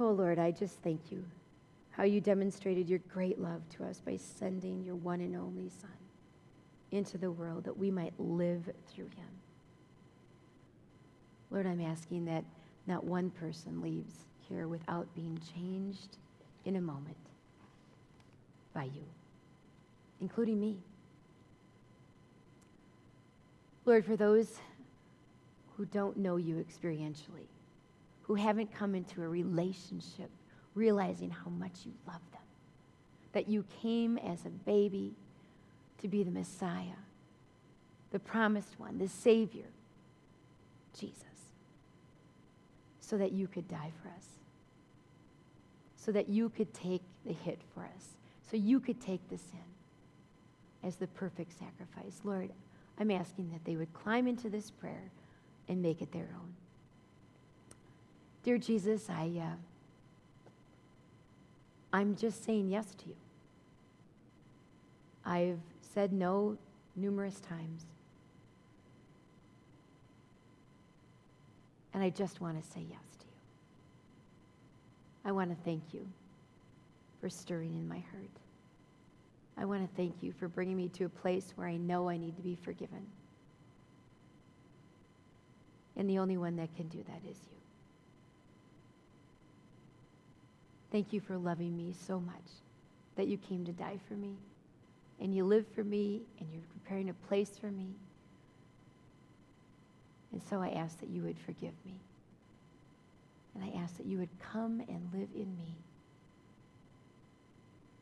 Oh Lord, I just thank you how you demonstrated your great love to us by sending your one and only Son into the world that we might live through him. Lord, I'm asking that not one person leaves here without being changed in a moment by you, including me. Lord, for those who don't know you experientially, who haven't come into a relationship realizing how much you love them, that you came as a baby to be the Messiah, the promised one, the Savior, Jesus, so that you could die for us, so that you could take the hit for us, so you could take the sin as the perfect sacrifice. Lord, I'm asking that they would climb into this prayer and make it their own. Dear Jesus, I, uh, I'm just saying yes to you. I've said no numerous times. And I just want to say yes to you. I want to thank you for stirring in my heart. I want to thank you for bringing me to a place where I know I need to be forgiven. And the only one that can do that is you. Thank you for loving me so much that you came to die for me. And you live for me, and you're preparing a place for me. And so I ask that you would forgive me. And I ask that you would come and live in me.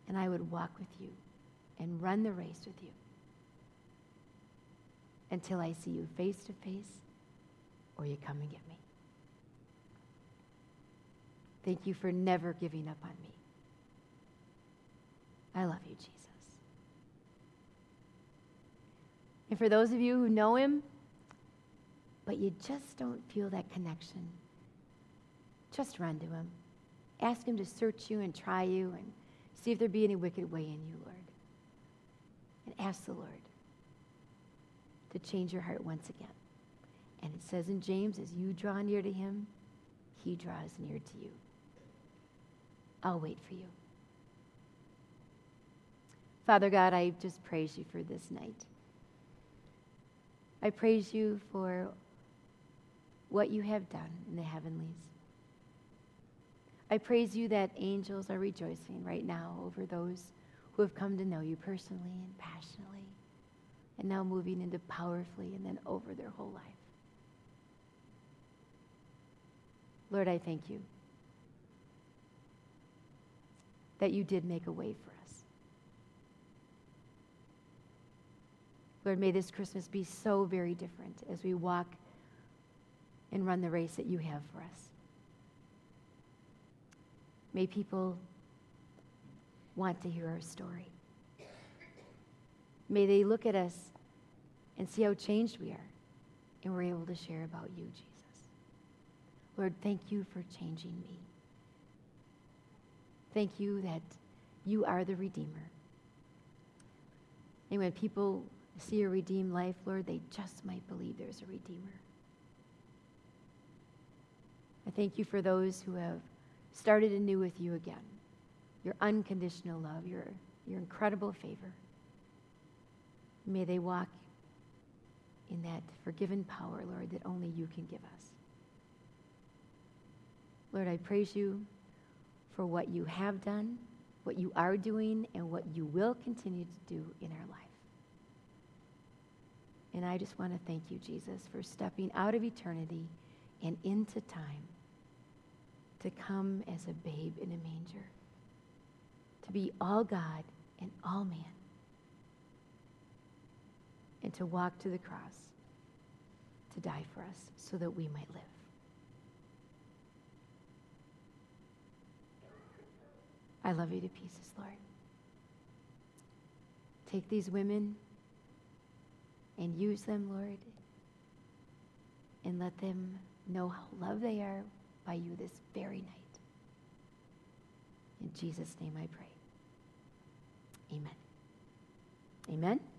And I would walk with you and run the race with you until I see you face to face or you come and get me. Thank you for never giving up on me. I love you, Jesus. And for those of you who know him, but you just don't feel that connection, just run to him. Ask him to search you and try you and see if there be any wicked way in you, Lord. And ask the Lord to change your heart once again. And it says in James, as you draw near to him, he draws near to you. I'll wait for you. Father God, I just praise you for this night. I praise you for what you have done in the heavenlies. I praise you that angels are rejoicing right now over those who have come to know you personally and passionately, and now moving into powerfully and then over their whole life. Lord, I thank you that you did make a way for us. Lord, may this Christmas be so very different as we walk and run the race that you have for us. May people want to hear our story. May they look at us and see how changed we are, and we're able to share about you, Jesus. Lord, thank you for changing me. Thank you that you are the Redeemer. And when people see a redeemed life, Lord, they just might believe there's a Redeemer. I thank you for those who have started anew with you again. Your unconditional love, your, your incredible favor. May they walk in that forgiven power, Lord, that only you can give us. Lord, I praise you for what you have done, what you are doing, and what you will continue to do in our life. And I just want to thank you, Jesus, for stepping out of eternity and into time to come as a babe in a manger, to be all God and all man, and to walk to the cross to die for us so that we might live. I love you to pieces, Lord. Take these women and use them, Lord, and let them know how loved they are by you this very night. In Jesus' name I pray. Amen. Amen.